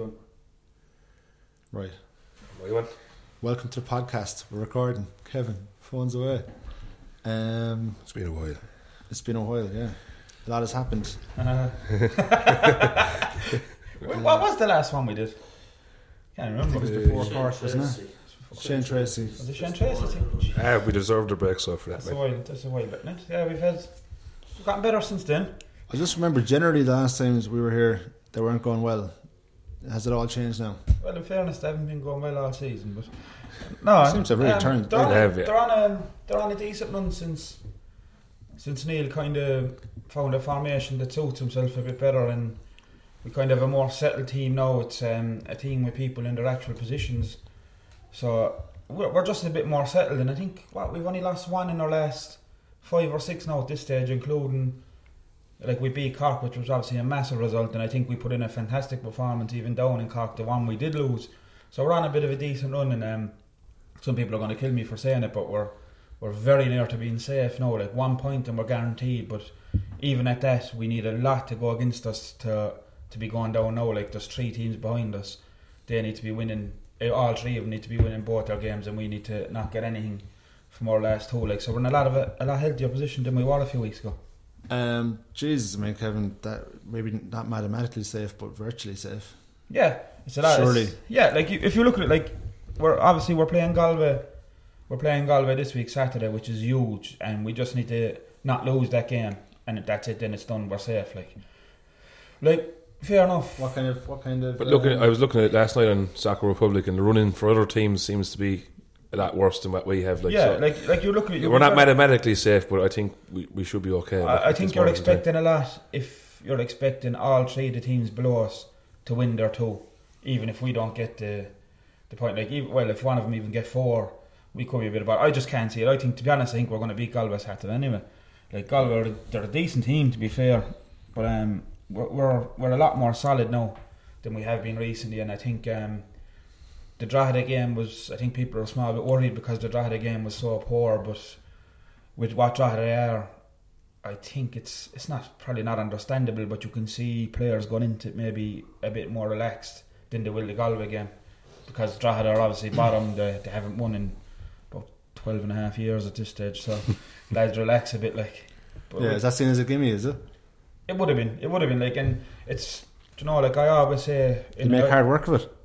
Done. Right. We went. Welcome to the podcast. We're recording. Kevin, phones away. Um, It's been a while. it's been a while, yeah. A lot has happened. Wh- what was the last one we did? Can't remember. It was Uh, before Shane Cork, wasn't it? Shane Tracy. Was it Shane Tracy? I think? Ah, we deserved a break, so for that, That's a mate. while. That's a while, isn't it? Yeah, we've had. We've gotten better since then. I just remember generally the last times we were here, they weren't going well. Has it all changed now? Well, in fairness, they haven't been going well all season, but no, it Seems to have really turned. They're, on, They have, yeah. they're on a they're on a decent run since since Neil kind of found a formation that suits himself a bit better, and we kind of have a more settled team now. It's um, a team with people in their actual positions, so we're, we're just a bit more settled. And I think what we've only lost one in our last five or six now at this stage, including. Like we beat Cork, which was obviously a massive result, and I think we put in a fantastic performance even down in Cork, the one we did lose. So we're on a bit of a decent run, and um, some people are going to kill me for saying it, but we're we're very near to being safe now. Like one point, and we're guaranteed. But even at that, we need a lot to go against us to to be going down now. Like there's three teams behind us; they need to be winning. eh, All three of them need to be winning both their games, and we need to not get anything from our last two. Like so, we're in a lot of a, a lot healthier position than we were a few weeks ago. Um, Jesus, I mean, Kevin, that maybe not mathematically safe, but virtually safe. Yeah, it's a lot. Surely. it's- yeah, like you, if you look at it, like we're obviously we're playing Galway, we're playing Galway this week Saturday, which is huge, and we just need to not lose that game, and that's it. Then it's done. We're safe. Like, like fair enough. What kind of, what kind of? But looking, um, I was looking at it last night on Soccer Republic, and the running for other teams seems to be a lot worse than what we have. Like, yeah, so like like you look at we're not mathematically safe, but I think we, we should be okay. I, I think you're expecting a lot if you're expecting all three of the teams below us to win their two, even if we don't get the the point. Like, even, well, if one of them even get four, we could be a bit about. I just can't see it. I think, to be honest, I think we're going to beat Galway Saturday anyway. Like Galway, they're a decent team to be fair, but um, we're we're, we're a lot more solid now than we have been recently, and I think um. The Drogheda game was, I think people are a small bit worried because the Drogheda game was so poor, but with what Drogheda are, I think it's it's not probably not understandable, but you can see players going into it maybe a bit more relaxed than they will the Galway game because Drogheda are obviously bottom. They, they haven't won in about 12 and a half years at this stage, so lads relax a bit. Like, but yeah, is that seen as a gimme? Is it? it would have been, it would have been like, and it's you know like I always say, You make hard work of it.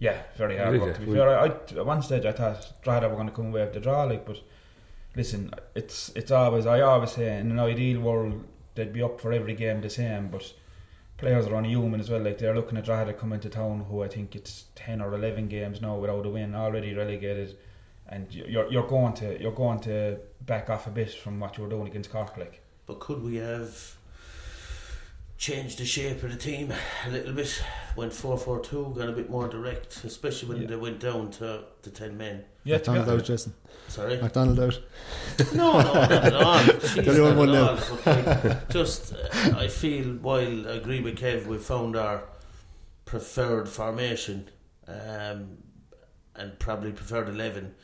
Yeah, very hard work. To be fair, I, I, at one stage I thought Drogheda were going to come away with the draw, like, but listen, it's it's always I always say in an ideal world they'd be up for every game the same, but players are only human as well. Like they're looking at Drogheda coming to town, who I think it's ten or eleven games now without a win, already relegated, and you're you're going to you're going to back off a bit from what you were doing against Cork, like. But could we have changed the shape of the team a little bit? Went 4 4 2, got a bit more direct, especially when Yeah. they went down to the 10 men. Yeah, to be McDonald out, Jason. Sorry? McDonald out. No, no, not at all. Jeez, not one at all. Just, uh, I feel, while I agree with Kev, we found our preferred formation um, and probably preferred 11.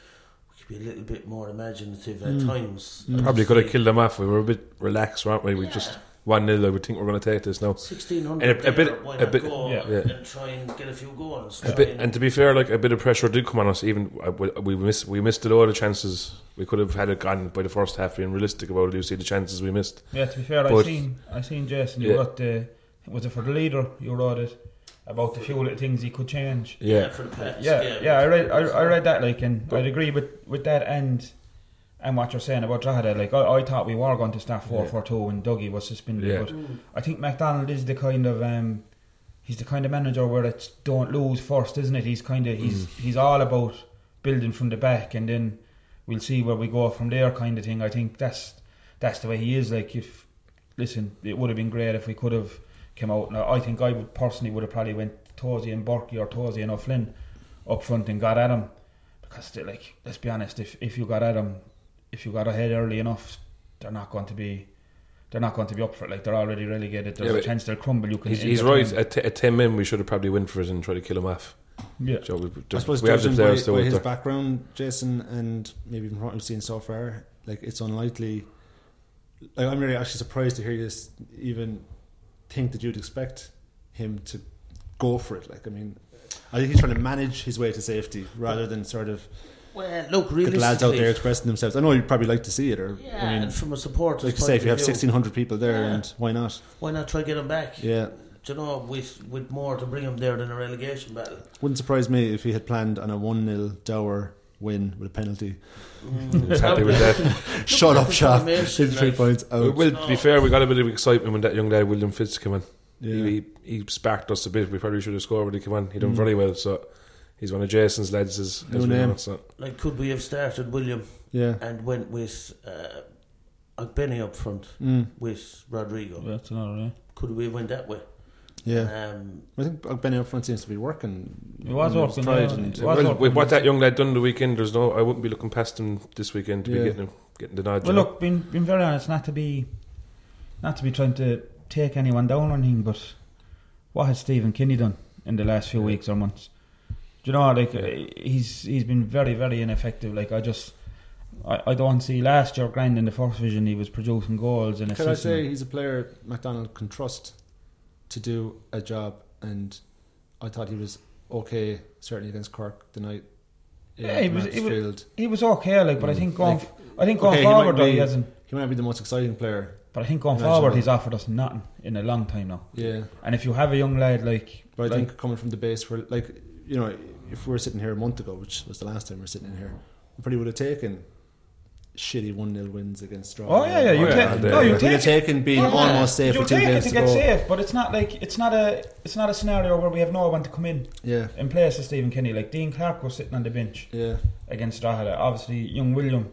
We could be a little bit more imaginative at Mm. times. Mm. Probably could have killed them off. We were a bit relaxed, weren't we? We just one 0 I would think we're going to take this now. 1600 And a- a bit- a bit- Yeah. Yeah. and try and get a few goals. A bit, and- and to be fair, like a bit of pressure did come on us. Even uh, we, we missed, we missed a lot of chances. We could have had it gone by the first half. Being realistic about it, you see the chances we missed. Yeah, to be fair, I seen I seen Jason. You Yeah. wrote the was it for the leader? You wrote it about the few little things he could change. Yeah, for the Pats, Yeah, yeah, I read, I, I read that like, and I'd agree with, with that and and what you're saying about Drogheda. Like, I, I thought we were going to start four four two when Dougie was suspended, Yeah. but Mm. I think McDonald is the kind of um, he's the kind of manager where it's don't lose first, isn't it? He's kind of he's Mm. he's all about building from the back, and then we'll see where we go from there, kind of thing. I think that's that's the way he is. Like, if listen, it would have been great if we could have come out. Now, I think I would personally would have probably went Tosi and Burkey or Tosi and O'Flynn up front and got at him because like let's be honest, if if you got at him, if you got ahead early enough, they're not going to be. They're not going to be up for it. Like they're already relegated. There's Yeah, a chance they'll crumble. You can. he's, in he's right. At, t- at ten men, we should have probably went for it and tried to kill him off. Yeah. So we, I suppose we have the judging by, players to by out his there. background, Jason, and maybe from what we've seen so far, like it's unlikely. Like, I'm really actually surprised to hear you even think that you'd expect him to go for it. Like I mean, I think he's trying to manage his way to safety rather than sort of Well, look, get the lads out there expressing themselves. I know you'd probably like to see it, or Yeah, I mean, from a supporter's like you say, if you have sixteen hundred people there, Yeah. and why not? why not try get them back? Yeah, Do you know, with with more to bring them there than a relegation battle. wouldn't surprise me if he had planned on a one 0 Dower win with a penalty. He's happy with that. Shut up, shop. Formation, Three like- points Well, out. well, No. to be fair, we got a bit of excitement when that young lad William Fitz came in. Yeah. He, he, he sparked us a bit. We probably should have scored when he came on. He done Mm. very well. So he's one of Jason's lads. As, New as we name. know, so. Like, could we have started William yeah. and went with uh, Benny up front Mm. with Rodrigo? That's another, yeah. Could we have went that way? Yeah. Um, I think Benny up front seems to be working. It was When working, tried yeah. and- It was Well, working. with what that young lad done the weekend, there's no. I wouldn't be looking past him this weekend to Yeah. be getting him, getting the nod. Well, you know. look, being, being very honest, not to be, not to be trying to take anyone down or anything, but what has Stephen Kenny done in the last few Yeah. weeks or months? You know, like uh, he's he's been very very ineffective. Like I just, I, I don't see last year grand in the first division he was producing goals and Can I say he's a player McDonald can trust to do a job, and I thought he was okay, certainly against Cork the night. in Yeah, he was- he was- he was okay, like, but I Mm. think going, Like, I think going okay, he forward he be- hasn't. He might be the most exciting player. But I think going Imagine forward, he's offered us nothing in a long time now. Yeah, And if you have a young lad like, but I like think coming from the base, where like you know, if we were sitting here a month ago, which was the last time we were sitting in here, we probably would have taken shitty one 0 wins against Straw. oh yeah, yeah, you take, no, you take taken being Oh, almost safe you take it to to get safe, but it's not like it's not a it's not a scenario where we have no one to come in Yeah, in place of Stephen Kenny. Like Dean Clark was sitting on the bench yeah, against Drogheda. Obviously, young William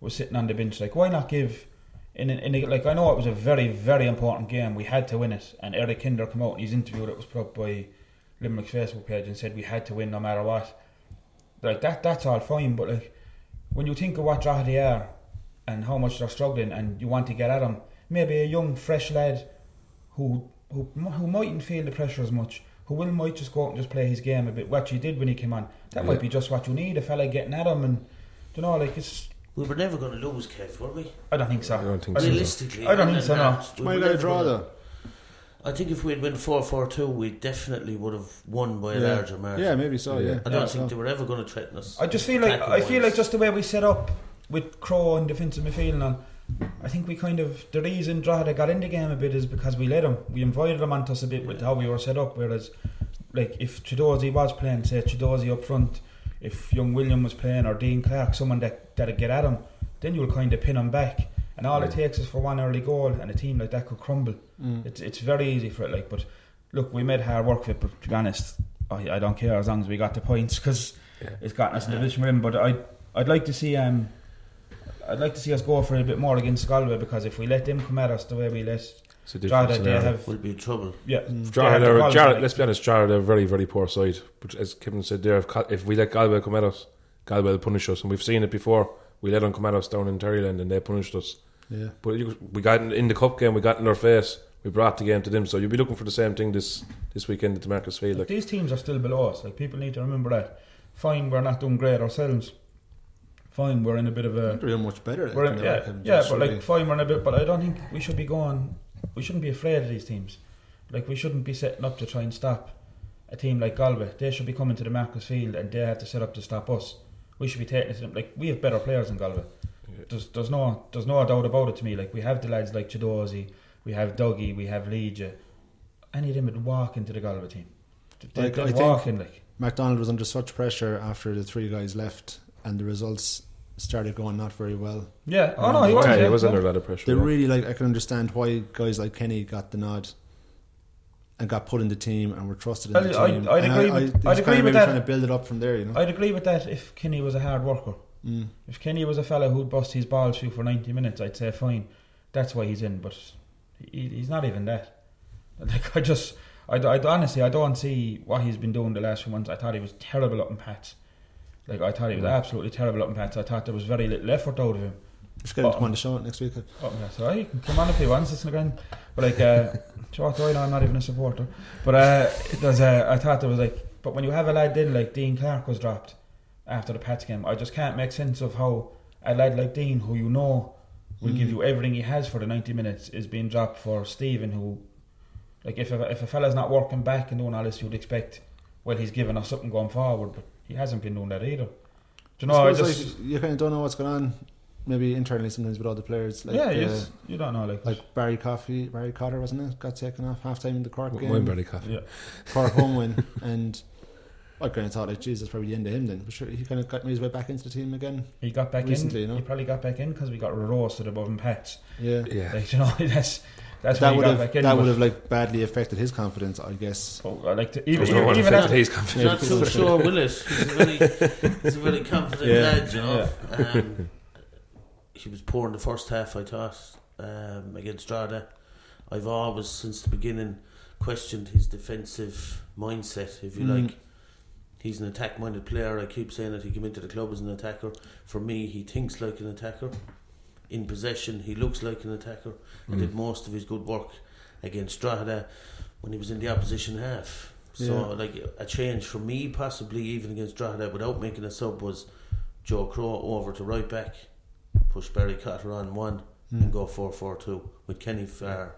was sitting on the bench. Like, why not give? In, a, in like I know it was a very very important game. We had to win it, and Eric Kinder came out in his interview that was put up by Limerick's Facebook page and said we had to win no matter what. Like that that's all fine, but like when you think of what Drogheda are and how much they're struggling, and you want to get at them, maybe a young fresh lad who who who mightn't feel the pressure as much. Who will might just go out and just play his game a bit, what he did when he came on. That Yeah. might be just what you need, a fella getting at him, and you know, like it's. we were never going to lose, Kev, were we? I don't think so. I don't think I so. Realistically, I don't think so, no. we Why were a draw gonna- though? I think if we'd been 4 4 2, we definitely would have won by a Yeah. larger margin. Yeah, maybe so. Yeah. Yeah, I don't Yeah, think so. they were ever going to threaten us. I just feel like I feel like just the way we set up with Crow and defensive midfield and all, I think we kind of the reason Drogheda got in the game a bit is because we let them. We invited them onto us a bit with how we were set up. Whereas, like if Chiedozie was playing, say Chiedozie up front, if young William was playing or Dean Clark, someone that that'd get at him, then you'll kind of pin him back. And all it takes is for one early goal, and a team like that could crumble. Mm. It's it's very easy for it. Like, but look, we made hard work of it. But to be honest, I, I don't care as long as we got the points because Yeah. it's gotten us in the division we're. But I I'd like to see um I'd like to see us go for a bit more against Galway because if we let them come at us the way we let It's a different Drogheda, they scenario. have We'll be in trouble. yeah. Mm. Drogheda, they have the are- quality, Jarrett, like- let's be honest, Jarrett are a very, very poor side. But as Kevin said there, if, if we let Galway come at us, Galway will punish us. And we've seen it before. We let them come at us down in Terryland and they punished us. Yeah. But you, we got in, in the cup game, we got in their face. We brought the game to them. So you'll be looking for the same thing this, this weekend at the Markets Field. Like, Like, these teams are still below us. Like people need to remember that. Fine, we're not doing great ourselves. Fine, we're in a bit of a They're much better. like, We're in, they yeah, yeah, just but like fine, we're in a bit. But I don't think we should be going. We shouldn't be afraid of these teams. Like we shouldn't be setting up to try and stop a team like Galway. They should be coming to the Markets Field, and they have to set up to stop us. We should be taking it. to them. Like we have better players than Galway. Yeah. There's there's no there's no doubt about it to me. Like we have the lads like Chiedozie, we have Dougie, we have Lee J. Any of them would walk into the Galway team. They, Like, they'd think- walk in like. McDonald was under such pressure after the three guys left, and the results started going not very well. Yeah. Oh no, he was. yeah, yeah, he was under a lot of pressure. They yeah. really like. I can understand why guys like Kenny got the nod and got put in the team and were trusted in I'd- the I'd- team. I'd agree I, with- I, he was I'd agree with that. Trying to build it up from there, you know. I'd agree with that if Kenny was a hard worker. Mm. If Kenny was a fella who'd bust his balls through for 90 minutes, I'd say fine. That's why he's in, but he, he's not even that. Like, I just, I, I honestly, I don't see what he's been doing the last few months. I thought he was terrible up in Pats. Like, I thought he was Mm. absolutely terrible up in Pats. I thought there was very little effort out of him. Just get him to Oh. come on the show next week. Oh, yeah, so he can come on if he wants, it's again. But like, uh, do I know? I'm not even a supporter. But uh, there's, uh, I thought there was like, but when you have a lad in like Dean Clark was dropped after the Pats game, I just can't make sense of how a lad like Dean, who you know will give Mm. you everything he has for the 90 minutes, is being dropped for Stephen, who Like if a, if a fella's not working back and doing all this, you'd expect, well, he's giving us something going forward, but he hasn't been doing that either. Do you know? I, suppose, just like, you kind of don't know what's going on. Maybe internally sometimes with all the players. Like, yeah, uh, you don't know, like, Like Barry Coffey, Barry Cotter, wasn't it? Got taken off half time in the Cork game. Mine barely coffee. yeah, Cork home win, and I kind of thought, like, Jesus, probably the end of him then. But sure, he kind of got made his way back into the team again. he got back Recently, in. you know? He probably got back in because we got roasted above him pats. Yeah, Yeah. Like you know, that's that's that why he would got have back in. that but- would have like badly affected his confidence, I guess. Oh, I like to, even, no even, even affected after, his confidence. Not too sure, will it? He's a very, he's a very confident Yeah. lad, you know. Um, he was poor in the first half, I thought, um, against Strada. I've always, since the beginning, questioned his defensive mindset, if you Mm. like. He's an attack minded player. I keep saying that he came into the club as an attacker. For me, he thinks like an attacker. In possession, he looks like an attacker. And Mm. did most of his good work against Strada when he was in the opposition half. So, Yeah. like a change for me, possibly even against Drogheda, without making a sub, was Joe Crow over to right back, push Barry Cotter on one, Mm. and go 4 4 2 with Kenny Farr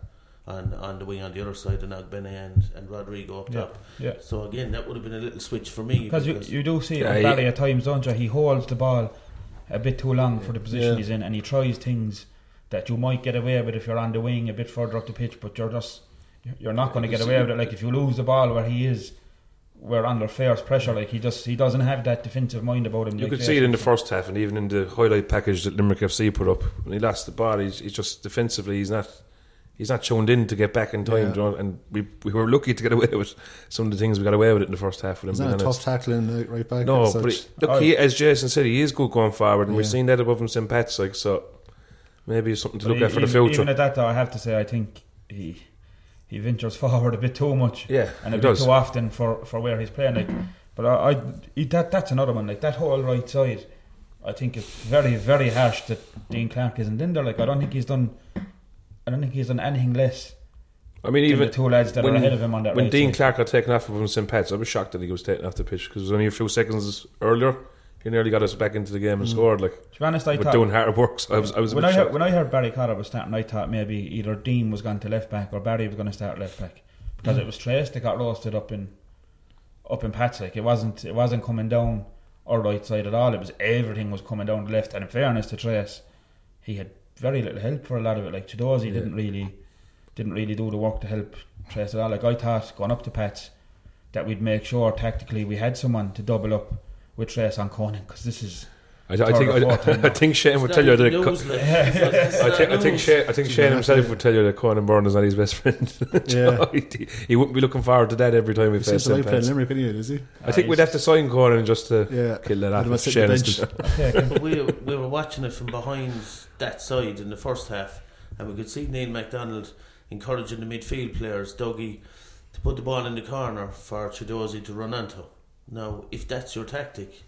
on, on the wing on the other side, and Ogbene and, and Rodrigo up Yeah. top. yeah. So, again, that would have been a little switch for me. Because you, you do see it Yeah, with he- at times, don't you? He holds the ball a bit too long for the position Yeah. he's in, and he tries things that you might get away with if you're on the wing a bit further up the pitch, but you're just you're not going to get away with it. Like if you lose the ball where he is, we're under fierce pressure. Like he just he doesn't have that defensive mind about him. You like could see it in the first half, and even in the highlight package that Limerick FC put up. When he lost the ball, he's, he's just defensively, he's not, he's not tuned in to get back in time. Yeah. you know, and we we were lucky to get away with some of the things we got away with it in the first half. With him, It's not a tough tackling right back. No, but such. he, look, Oh. he, as Jason said, he is good going forward, and we've seen that above him St. Pat's. Like so, maybe it's something to But look at for the future. Even at that, though, I have to say, I think he he ventures forward a bit too much. yeah, and a bit does. too often for, for where he's playing. Like, but I, I he, that that's another one. Like that whole right side, I think it's very very harsh that Dean Clark isn't in there. Like I don't think he's done. I don't think he's done anything less I mean, even the two lads that when- are ahead of him on that when right Dean side. Clark got taken off of him St. Pat's, I was shocked that he was taken off the pitch because it was only a few seconds earlier. He nearly got us back into the game and Mm. scored. Like to be honest, I thought doing hard work. So I was, I was when I heard, shocked. when I heard Barry Cotter was starting, I thought maybe either Dean was going to left back or Barry was going to start left back because Mm. it was Trace that got roasted up in up in Pats. Like it wasn't it wasn't coming down our right side at all. It was everything was coming down the left. And in fairness to Trace, he had very little help for a lot of it. Like Chiedozie Yeah. didn't really didn't really do the work to help Trace at all. Like I thought going up to Pats that we'd make sure tactically we had someone to double up with Trace on Conan because this is I, I think Third or fourth I, I think Shane would tell you not that. news, like, Yeah. it's not- it's I think, I think. Shane, I think Shane not himself news. would tell you that Conan Byrne is not his best friend. Yeah. he, he wouldn't be looking forward to that every time we He face seems to playing Limerick anyway, does he? I think we'd have to sign Conan just to Yeah. kill that Let off. Shane the is But we, we were watching it from behind that side in the first half, and we could see Neil McDonald encouraging the midfield players, Dougie, to put the ball in the corner for Chiedozie to run onto. Now, if that's your tactic,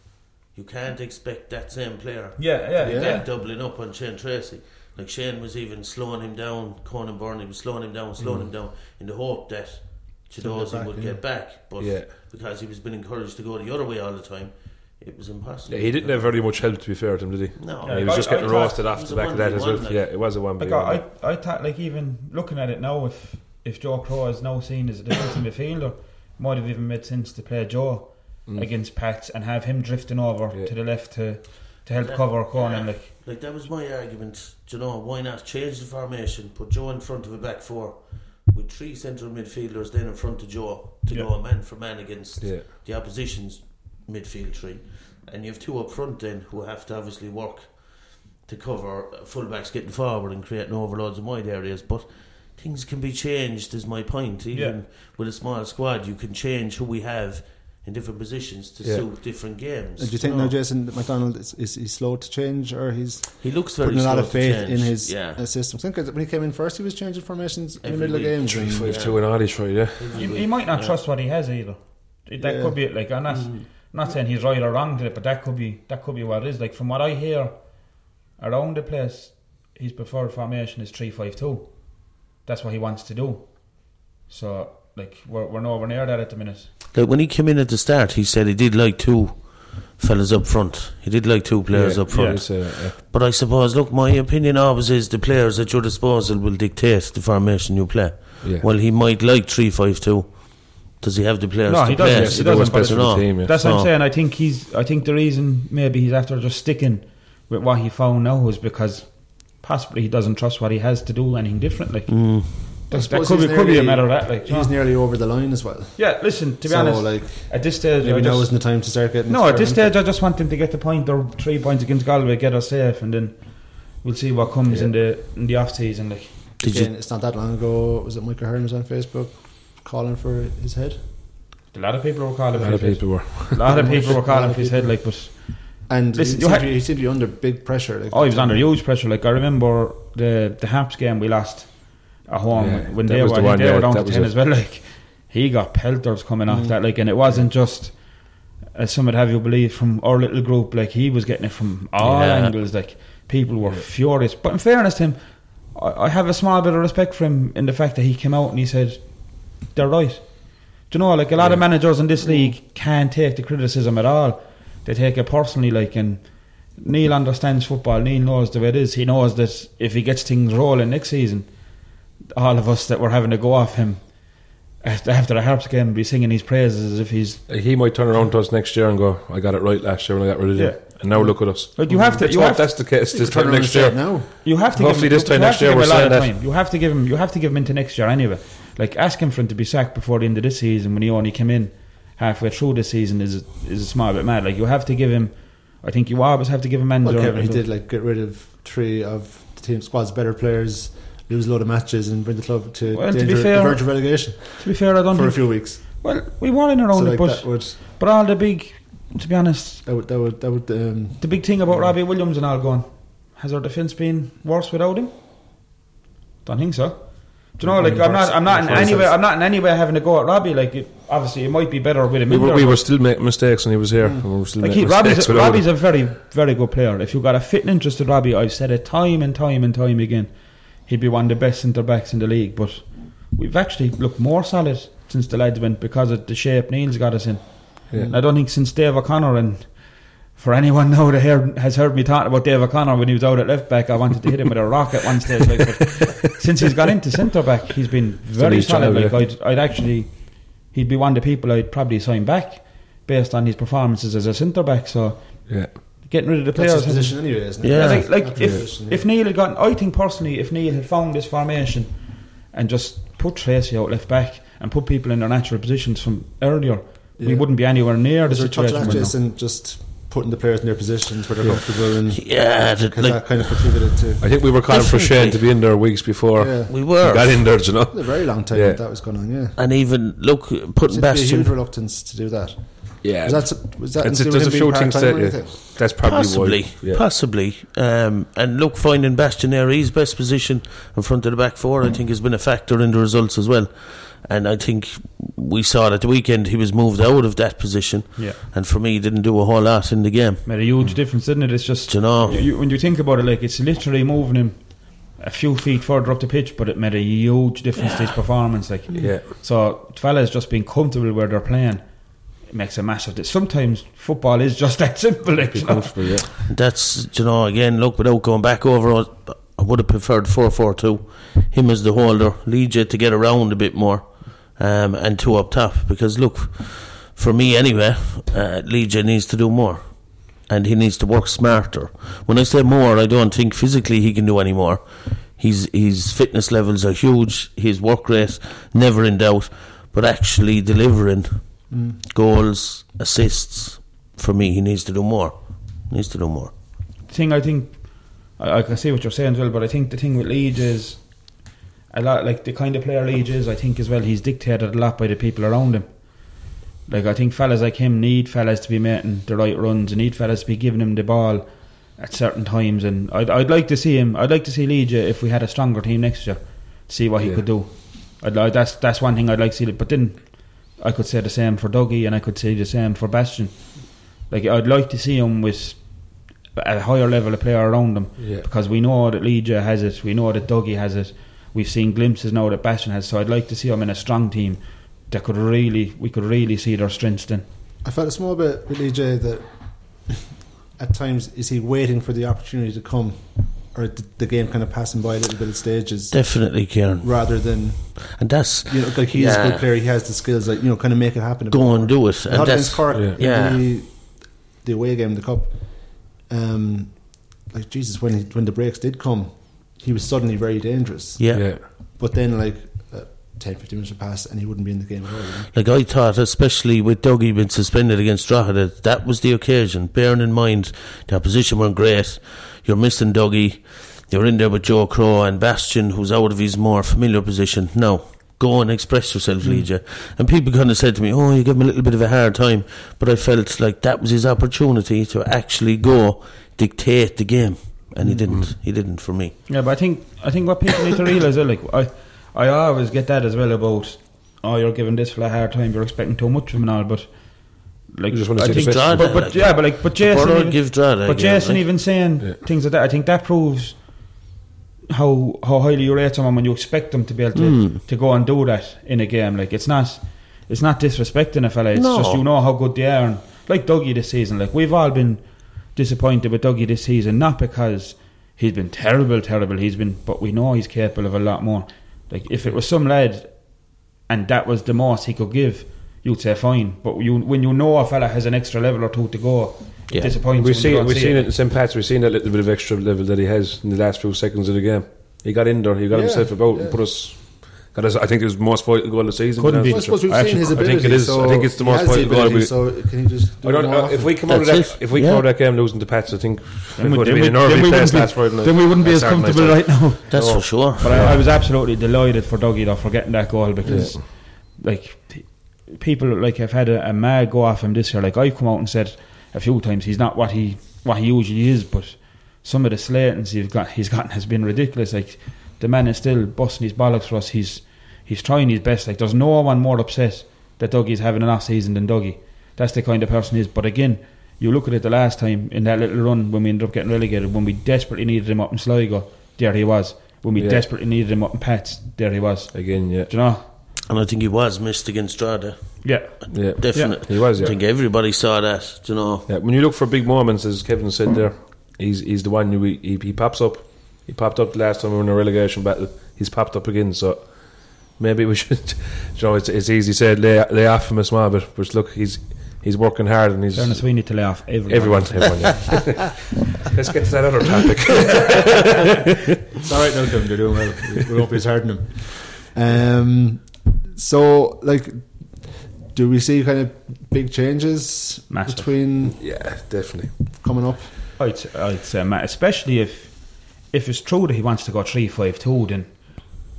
you can't expect that same player yeah yeah Yeah. yeah. doubling up on Shane Tracy. Like Shane was even slowing him down, Conan Byrne was slowing him down, slowing mm. him down in the hope that To Chiedozie would yeah. get back. But Yeah. because he was being encouraged to go the other way all the time, it was impossible. Yeah, he didn't have very much help to be fair to him, did he? No, Yeah, he was I- just I getting thought roasted it off the back of that as well. like- Yeah, it was a one. Like I, I thought, like even looking at it now, if if Joe Crow is now seen as a defensive midfielder, might have even made sense to play Joe against Pats and have him drifting over Mm. Yeah. to the left to to help Yeah. cover Conan. Yeah. Like Like that was my argument. Do you know why not change the formation? Put Joe in front of a back four with three central midfielders then in front of Joe to Yeah. go man for man against Yeah. the opposition's midfield three, and you have two up front then who have to obviously work to cover fullbacks getting forward and creating overloads in wide areas, but. Things can be changed, is my point. Even Yeah. with a small squad, you can change who we have in different positions to Yeah. suit different games. And do you think know? now Jason McDonald is, is he slow to change or he's he looks very putting a lot of faith in his yeah. uh, system? I think when he came in first, he was changing formations in the Every middle of week. games. Three, and- five, Yeah. two, and all these right, yeah. he, he might not trust what he has either. That Yeah. could be it. Like I'm not Mm. not saying he's right or wrong to it, but that could be that could be what it is. Like from what I hear around the place, his preferred formation is three five two. That's what he wants to do. So like we're we're nowhere near that at the minute. Like when he came in at the start, he said he did like two fellas up front. He did like two players yeah, up front. yeah, yeah. But I suppose, look, my opinion always is the players at your disposal will dictate the formation you play. Well, he might like three five two. Does he have the players No, to he play? doesn't. Yes, he doesn't, but the team. That's what No. I'm saying. I think he's. I think the reason maybe he's after just sticking with what he found now is because possibly he doesn't trust what he has to do anything differently. Mm. That, that could be he's could be a matter of that. Like He's know. nearly over the line as well. yeah. Listen, to be so, honest, like at this stage, maybe I now just- isn't the time to start getting. no, at this stage, I just want him to get the point or three points against Galway, get us safe, and then we'll see what comes Yeah. in the in the off season. Like Did Again, you? it's not that long ago. Was it Michael Hearn was on Facebook calling for his head? a lot of people were calling A for lot of people were. A lot of people were calling for his head. Like, but And Listen, he, you seemed ha- to be, he seemed to be under big pressure. Like, oh, he was under huge pressure. Like I remember the the Harps game we lost at home Yeah, when they were, the one, they yeah, were down to ten as well. Like he got pelters coming off Mm. that. Like, and it wasn't just. As some would have you believe from our little group, like he was getting it from all Yeah. angles. Like people were furious. But in fairness to him, I, I have a small bit of respect for him in the fact that he came out and he said, "They're right." Do you know, like a lot of managers in this league can't take the criticism at all. They take it personally, like and Neil understands football. Neil knows the way it is. He knows that if he gets things rolling next season, all of us that were having to go off him after after the Harps game be singing his praises as if he's. He might turn around to us next year and go, "I got it right last year when I got rid of him." Yeah. And now look at us. But you have to. Let's You hope have, that's the case this turn time next year. now. you have to. Hopefully give him, this time you have next to year give him we're saying that. time. You have to give him. You have to give him into next year anyway. Like asking for him to be sacked before the end of this season when he only came in halfway through the season is is a small bit mad. Like you have to give him. I think you always have to give him Well, manager. Kevin, he did like get rid of three of the team squad's better players, lose a load of matches, and bring the club to, Well, to be fair- the verge of relegation To be fair, I don't for a few weeks. Well, we were in So around like but would but all the big. To be honest, that would that would that would um, the big thing about Robbie Williams and all going, has our defence been worse without him? Don't think so. Do you know, like I'm not, I'm not in Worse. any way, I'm not in any way having to go at Robbie. Like, it, obviously, it might be better with him. We were, we were still making mistakes when he was here. and we were still Like making he, Robbie's, mistakes a, Robbie's him. a very, very good player. If you've got a fit and interested Robbie, I've said it time and time and time again, he'd be one of the best centre backs in the league. But we've actually looked more solid since the lads went because of the shape Neil's got us in. Yeah. And I don't think since Dave O'Connor and for anyone now that heard, has heard me talk about Dave O'Connor when he was out at left back, I wanted to hit him with a rock at one stage. Like, but since he's got into centre back, he's been very his solid. like yeah. I'd, I'd actually, he'd be one of the people I'd probably sign back based on his performances as a centre back. So Yeah. Getting rid of the that's players. his position anyway, isn't it? Yeah. Yeah, like, like Not if position, yeah. if Neil had gotten, I think personally, if Neil had found this formation and just put Tracy out left back and put people in their natural positions from earlier, we wouldn't be anywhere near the Was there a touch situation last we're in now. Jason just putting the players in their positions where they're comfortable and Yeah, that, because like, that kind of contributed to I think we were calling for Shane to be in there weeks before yeah. we he were. got in there, you know. a very long time Yeah. that, that was going on. Yeah, And even look, putting seemed to be a huge reluctance to do that. Yeah. Was that was that It's- to do there's a him few being things part-time that- yeah. That's probably Possibly, why. Yeah. possibly. Um, and look, finding Bastien there, his best position in front of the back four, I think, has been a factor in the results as well. And I think we saw it at the weekend. He was moved out of that position, Yeah, and for me, he didn't do a whole lot in the game. made a huge difference, didn't it? It's just Do you know? you, you- when you think about it, like it's literally moving him a few feet further up the pitch, but it made a huge difference to his performance. Like Yeah. so, fellas just being comfortable where they're playing. It makes a massive. di- Sometimes football is just that simple. Like, you know? yeah. That's you know again. Look, without going back over, I would have preferred four four two. Him as the holder, Lee J to get around a bit more, um, and two up top. Because look, for me anyway, uh, Lee J needs to do more, and he needs to work smarter. When I say more, I don't think physically he can do any more. His his fitness levels are huge. His work rate never in doubt, but actually delivering goals, assists. For me, he needs to do more. Needs to do more. thing I think I, I can see what you're saying as well, but I think the thing with Leeds is a lot like the kind of player Leeds is. I think as well he's dictated a lot by the people around him. Like I think fellas like him need fellas to be making the right runs and need fellas to be giving him the ball at certain times. And I'd, I'd like to see him. I'd like to see Leeds if we had a stronger team next year, see what he Yeah. could do. I'd like that's that's one thing I'd like to see. But then I could say the same for Dougie and I could say the same for Bastien. Like I'd like to see him with a higher level of player around them Yeah. because we know that Legia has it, we know that Dougie has it, we've seen glimpses now that Bastien has. So I'd like to see them in a strong team that could really, we could really see their strengths then. I felt a small bit with EJ that at times is he waiting for the opportunity to come or the, the game kind of passing by a little bit of stages Definitely, Kieran. rather than And that's you know like he's a good player. He has the skills like you know kind of make it happen. go and do it. And Not that's against Cork. Yeah. Yeah. The, the away game, the cup. Um, like Jesus, when he, when the breaks did come, he was suddenly very dangerous. yeah. yeah. But then, like uh, 10, 15 minutes would pass, and he wouldn't be in the game at all. you? Like I thought, especially with Dougie being suspended against Drogheda, that that was the occasion. Bearing in mind the opposition weren't great, you're missing Dougie, you're in there with Joe Crow and Bastien, who's out of his more familiar position. No, go and express yourself, Lee J. And people kind of said to me, "Oh, you give him a little bit of a hard time," but I felt like that was his opportunity to actually go dictate the game, and he didn't. He didn't for me. Yeah, but I think I think what people need to realise, is, like I, I always get that as well about, oh, you're giving this fella a hard time, you're expecting too much of him and all, but like You just wanna I think, best. but, but Like, yeah, but like, but Jason, even, give Drogheda. but again, Jason like. even saying Yeah. things like that, I think that proves how how highly you rate someone when you expect them to be able to Hmm. to go and do that in a game. Like it's not it's not disrespecting a fella. It's No. just you know how good they are. And like Dougie this season, like we've all been disappointed with Dougie this season, not because he's been terrible, terrible. He's been, but we know he's capable of a lot more. Like if it was some lad, and that was the most he could give, you'd say fine. But you, when you know a fella has an extra level or two to go, it Yeah. disappoints. We've you when you seen don't we've see seen it in St. Pat's. We've seen that little bit of extra level that he has in the last few seconds of the game. He got in there. He got Yeah, himself about yeah. and put us. Got us. I think it was the most vital goal of the season. Couldn't be. be I suppose we've you. seen his I think it is. So I think it's the he most has the vital goal. ability, we- So can he just? Do I don't it know more uh, if we come out of that. If we Yeah. come out of that game losing to Pats, I think Then we- would have then been we- an early then we place wouldn't be- last Friday night. Then we wouldn't be as comfortable time. right now. That's No. for oh. sure. But I, I was absolutely delighted for Dougie though for getting that goal because, like, people like have had a, a mad go off him this year. Like I've come out and said a few times he's not what he what he usually is, but some of the slatings he's got he's gotten has been ridiculous. Like the man is still busting his bollocks for us. He's he's trying his best. Like there's no one more upset that Dougie's having an off season than Dougie. That's the kind of person he is. But again. You look at it the last time in that little run when we ended up getting relegated, when we desperately needed him up in Sligo, there he was. When we Yeah. desperately needed him up in Pats, there he was. Again, yeah, Do you know? And I think he was missed against Drogheda. Yeah. yeah. Definitely. He was, I think everybody saw that, do you know. Yeah, when you look for big moments, as Kevin said there, he's he's the one who he, he, he pops up. He popped up the last time we were in a relegation battle. He's popped up again, so maybe we should. You know, it's, it's easy said lay lay off him a small bit, but look, he's he's working hard and he's Fairness, we need to lay off everyone. everyone. everyone yeah. Let's get to that other topic. It's all right now, Kevin. They're doing well. We won't be as hard on them. Um, so, like, do we see kind of big changes Massive. between yeah, definitely. coming up? I'd, I'd say, Matt, especially if if it's true that he wants to go three five two, then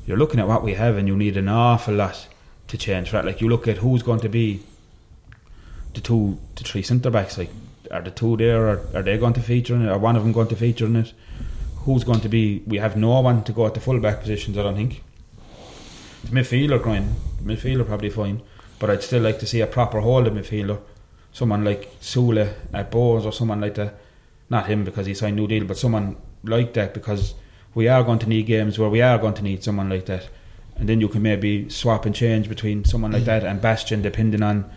you're looking at what we have, and you need an awful lot to change that. Like you look at who's going to be the two, the three centre backs. Like, are the two there? Or are they going to feature in it? Are one of them going to feature in it? Who's going to be? We have no one to go at the full back positions. I don't think. The midfielder, going midfielder probably fine, but I'd still like to see a proper holding midfielder. Someone like Sule at Bohs or someone like that. Not him because he signed new deal, but someone like that because we are going to need games where we are going to need someone like that, and then you can maybe swap and change between someone like that and Bastien depending on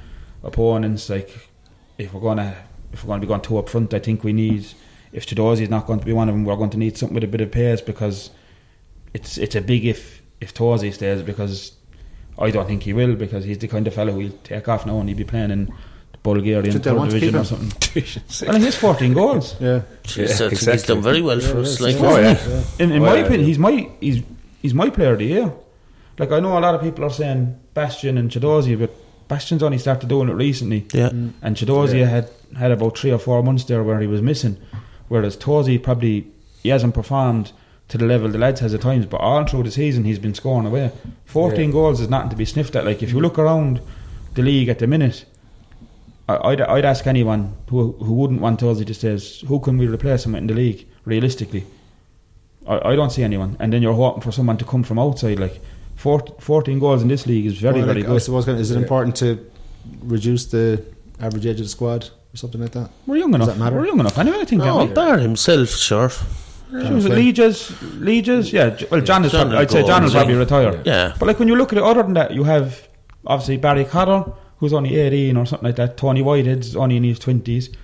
opponents. Like if we're gonna if we're gonna be going two up front, I think we need if Chiedozie is not going to be one of them, we're going to need something with a bit of pace because it's it's a big if if Tosi stays because I don't think he will because he's the kind of fellow who'll take off now and he'll be playing in Bulgarian Should they third want to division keep or him? something. And he's 14 goals. Yeah. Jeez, Yeah, I think he's exactly. done very well for us. Like, Oh, yeah. In, in Oh, my yeah, opinion, yeah. he's my he's he's my player of the year. Like I know a lot of people are saying Bastien and Chiedozie, but Bastien's only started doing it recently, yeah. Mm. and Chiedozie Yeah. had had about three or four months there where he was missing, whereas Tosi probably he hasn't performed to the level the lads has at times. But all through the season, he's been scoring away. Fourteen Yeah. goals is nothing to be sniffed at. Like if you look around the league at the minute. I- I'd, I'd ask anyone who who wouldn't want Tosi to say, who can we replace him in the league realistically? I, I don't see anyone. And then you're hoping for someone to come from outside. Like four, 14 goals in this league is very, Well, very like, I good. suppose, kind is it important to reduce the average age of the squad or something like that? We're young enough. Does that matter? We're young enough. Anyway, I think. No, aren't we? Oh, Bar himself, sure. She was at fair. Lee J's. Legia's. Yeah. Well, John is. John Probably, I'd say go John will on, probably yeah. retire. Yeah. But like when you look at it, other than that, you have obviously Barry Cotter, who's only 18 or something like that. Tony Whitehead's only in his 20s.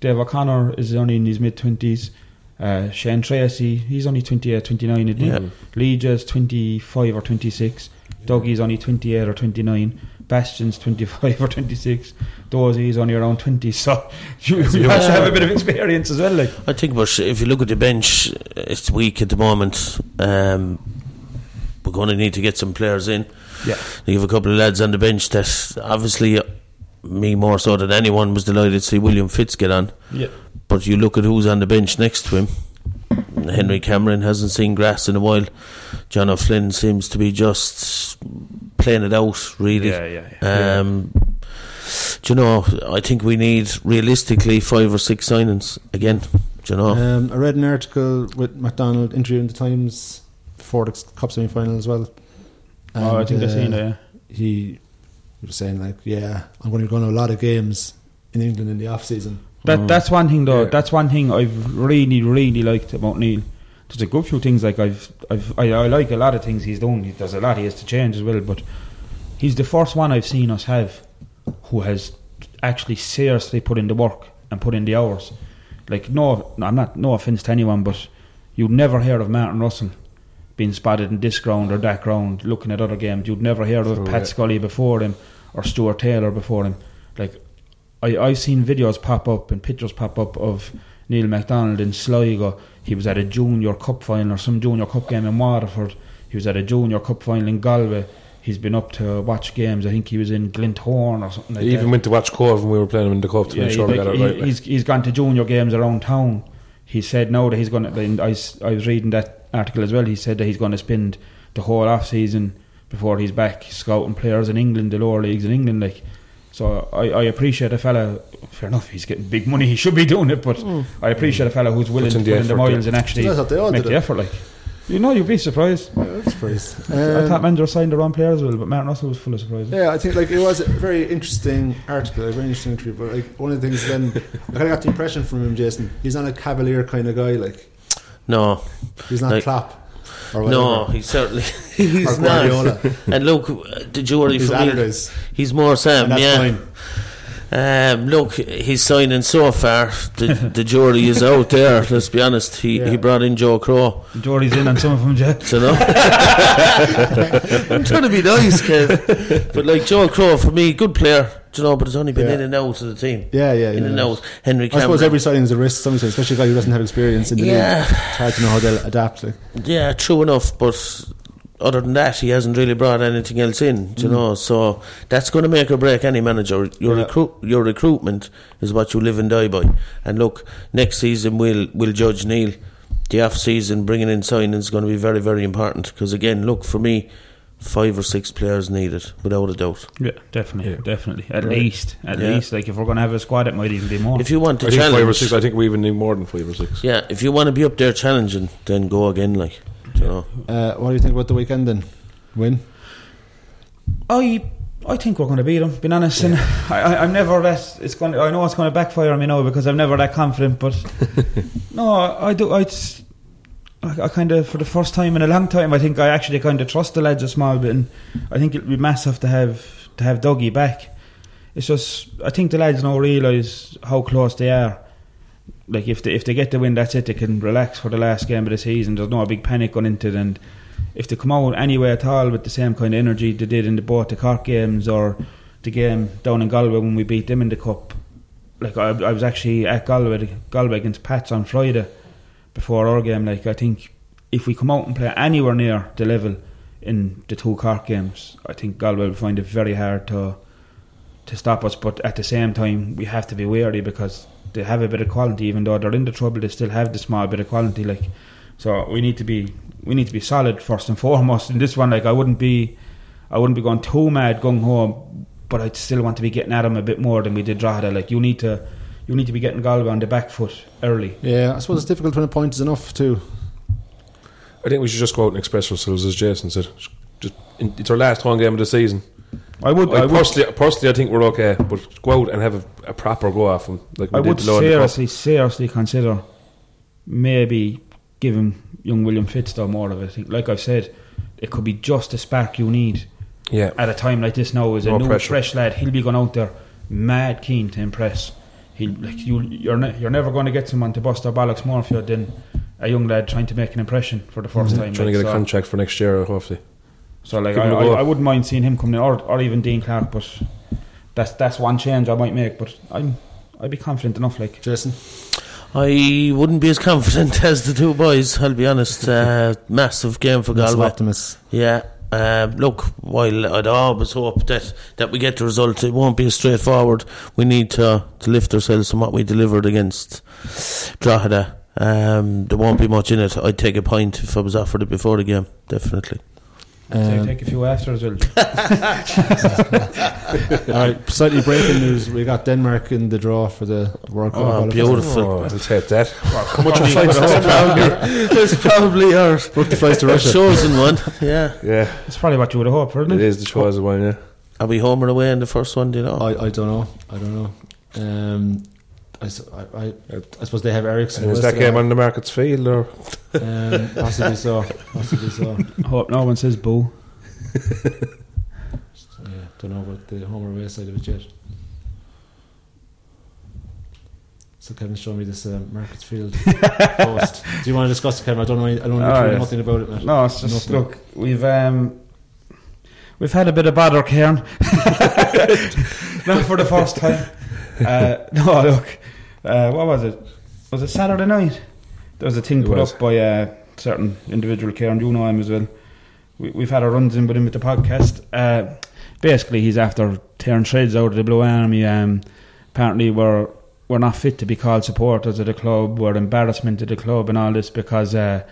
Dave O'Connor is only in his mid 20s. Uh, Shane Tracy, he's only 28, 29. isn't he? Yeah. Lee J's 25 or 26. Dougie's only 28 or 29. Bastien's 25 or 26. Dozie's only around 20. So you, you have to have a bit of experience as well. Like. I think, but if you look at the bench, it's weak at the moment. Um, we're going to need to get some players in. Yeah. You have a couple of lads on the bench that obviously, uh, me more so than anyone, was delighted to see William Fitz get on. Yeah. But you look at who's on the bench next to him. Henry Cameron hasn't seen grass in a while. John O'Flynn seems to be just playing it out, really. Yeah, yeah, yeah. Um, do you know? I think we need realistically five or six signings again. Do you know? Um, I read an article with McDonald interviewing the Times before the Cup semi final as well. Oh, I And, think I've uh, seen that. He was saying like, "Yeah, I'm going to go to a lot of games in England in the off season." That that's one thing though. Yeah. That's one thing I've really really liked about Neil. There's a good few things like I've I've I, I like a lot of things he's done. He- There's a lot he has to change as well, but he's the first one I've seen us have who has actually seriously put in the work and put in the hours. Like no, I'm not no offense to anyone, but you'd never hear of Martin Russell being spotted in this ground or that ground looking at other games. You'd never hear of True, Pat yeah. Scully before him or Stuart Taylor before him. Like I, I've seen videos pop up and pictures pop up of Neil McDonald in Sligo. He was at a junior cup final or some junior cup game in Waterford. He was at a junior cup final in Galway. He's been up to watch games. I think he was in Glinthorn or something like He that. even went to watch Cobh when we were playing him in the cup to Yeah, make sure he- we got it right. like. he's he's gone to junior games around town. He said now that he's going to. I, I was reading that article as well. He said that he's going to spend the whole off season before he's back scouting players in England, the lower leagues in England. Like, so I, I appreciate a fella. Fair enough, he's getting big money. He should be doing it, but I appreciate a fella who's willing Puts to in put the in the effort, miles and actually I thought they all make the it. effort. Like, you know, you'd be surprised. Yeah, that's praise. I thought Um, signed the wrong player as well, but Martin Russell was full of surprises. Yeah, I think like it was a very interesting article, a very interesting interview. But like one of the things, then I kind of got the impression from him, Jason. He's not a cavalier kind of guy. Like no, he's not Like- clap or no, he certainly he's or not. And look, uh, the jury He's for me, he's more Sam. yeah. fine. Um, look, he's signing so far. The, the jury is out there. Let's be honest. He Yeah. he brought in Joe Crow. Jordy's in on some of them, Jay. You know, I'm trying to be nice, Kev. But like Joe Crow, for me, good player. Do you know, but it's only been Yeah. in and out of the team. Yeah, yeah, In yeah. and out. Henry I suppose every signing is a risk, sometimes, especially a guy who doesn't have experience in the Yeah. league. It's hard to know how they'll adapt. Like. Yeah, true enough, but other than that, he hasn't really brought anything else in. Do you mm. know? So that's going to make or break any manager. Your Yeah. recruit, your recruitment is what you live and die by. And look, next season we'll we'll judge Neil. The off season, bringing in signings is going to be very very important because again, look for me, five or six players needed without a doubt. Yeah, definitely, Yeah. definitely. At Right. least, at Yeah. least. Like if we're going to have a squad, it might even be more. If you want to I think challenge, five or six. I think we even need more than five or six. yeah, if you want to be up there challenging, then go again. Like, do know. Uh, what do you think about the weekend then? Win? I I think we're going to beat them. Being honest, and I, I, I'm never that. It's going. To, I know it's going to backfire on me now because I'm never that confident. But no, I, I do. I, just- I, I kind of for the first time in a long time, I think I actually kind of trust the lads a small bit, and I think it'll be massive to have to have Dougie back. It's just I think the lads now realise how close they are. Like if they if they get the win, that's it. They can relax for the last game of the season. There's no big panic going into it, and if they come out anyway at all with the same kind of energy they did in the both the Cork games or the game down in Galway when we beat them in the cup. Like I, I was actually at Galway, Galway against Pats on Friday before our game. Like I think if we come out and play anywhere near the level in the two Cork games, I think Galway will find it very hard to to stop us. But at the same time, we have to be wary because they have a bit of quality. Even though they're in the trouble, they still have the small bit of quality. Like so, we need to be we need to be solid first and foremost. In this one, like I wouldn't be I wouldn't be going too mad gung ho, but I'd still want to be getting at them a bit more than we did Drogheda. Like you need to you need to be getting Galway on the back foot early. Yeah, I suppose it's difficult when a point is enough too. I think we should just go out and express ourselves, as Jason said. Just, it's our last home game of the season. I would. I, I would. personally, personally, I think we're okay, but go out and have a, a proper go off them. Like we I would below in the cup. seriously, seriously consider maybe giving young William Fitzdow more of it. I think, like I've said, it could be just the spark you need Yeah, at a time like this. Now, as a new, pressure. fresh lad, he'll be going out there mad keen to impress. he like you you're ne- you're never going to get someone to bust their bollocks more for you than a young lad trying to make an impression for the 1st time. Mm-hmm. Trying to like, get a contract for next year, hopefully. So like Give I, him a I, go. I wouldn't mind seeing him come in, or or even Dean Clark, but that's that's one change I might make. But I'm I'd be confident enough. Like Jason. I wouldn't be as confident as the two boys. I'll be honest. Uh, massive game for Galway. optimist. Yeah. Um, look, while I'd always hope that, that we get the result, it won't be as straightforward. We need to, to lift ourselves from what we delivered against Drogheda. Um, there won't be much in it. I'd take a point if I was offered it before the game, definitely. Take, Um, take a few after as well. All right, slightly breaking news. We got Denmark in the draw for the World Cup. Oh, qualifiers. beautiful. Oh, I'll take that. How much of flights It's probably, it's probably our, Book the flights to our Russia. chosen one. Yeah. Yeah, It's probably what you would have hoped for, isn't it it? is the chosen one, yeah. Are we home or away in the first one, do you know? I, I don't know. I don't know. Um, I, s- I, I, I suppose they have Eriksen. And is that game on the Markets Field or Um, possibly so. Possibly so. I hope no one says boo. So, yeah, don't know about the home or away side of it yet. So Kevin's showing me this uh, Markets Field post. Do you want to discuss it, Kevin? I don't know. any- I don't know Oh, yes. nothing about it. Mate. No, it's just Nothing. look. We've um, we've had a bit of bother, Karen. Not for the first time. Uh, no, look. Uh, what was it? Was it Saturday night? There was a thing It put was. up by a certain individual, Karen. You know him as well. We, we've had our runs in with him with the podcast. Uh, basically, he's after tearing shreds out of the Blue Army. Um, apparently, we're we're not fit to be called supporters of the club. We're embarrassment to the club and all this because uh,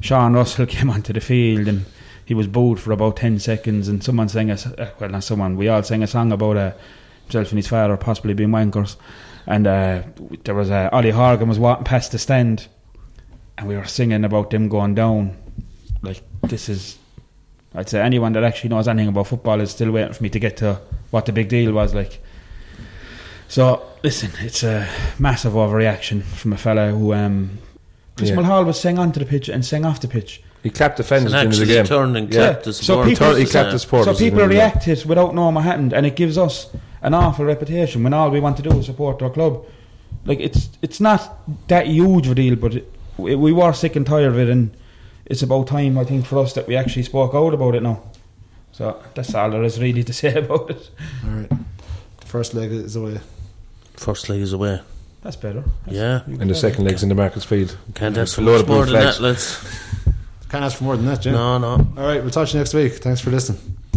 Sean Russell came onto the field and he was booed for about 10 seconds and someone sang a, uh, well not someone, we all sang a song about uh, himself and his father possibly being wankers and uh, there was uh, Ollie Horgan was walking past the stand and we were singing about them going down like this is I'd say anyone that actually knows anything about football is still waiting for me to get to what the big deal was like so listen it's a massive overreaction from a fellow who um, Chris Yeah. Mulhall was sang onto the pitch and sang off the pitch he clapped the It's fence an at the end of the game. turn and Yeah. clap the So supporters, people- He clapped the supporters. so people at the end of the react to it without knowing what happened, and it gives us an awful reputation when all we want to do is support our club. Like it's it's not that huge of a deal, but it, we, we were sick and tired of it, and it's about time I think for us that we actually spoke out about it now. So that's all there is really to say about it. All right. The first leg is away. First leg is away. That's better. That's- Yeah. And the second leg's in the Markets Field. Can't ask for A much of blue more than flags. that, lads. Can't ask for more than that, Jim. No, no. All right, we'll talk to you next week. Thanks for listening.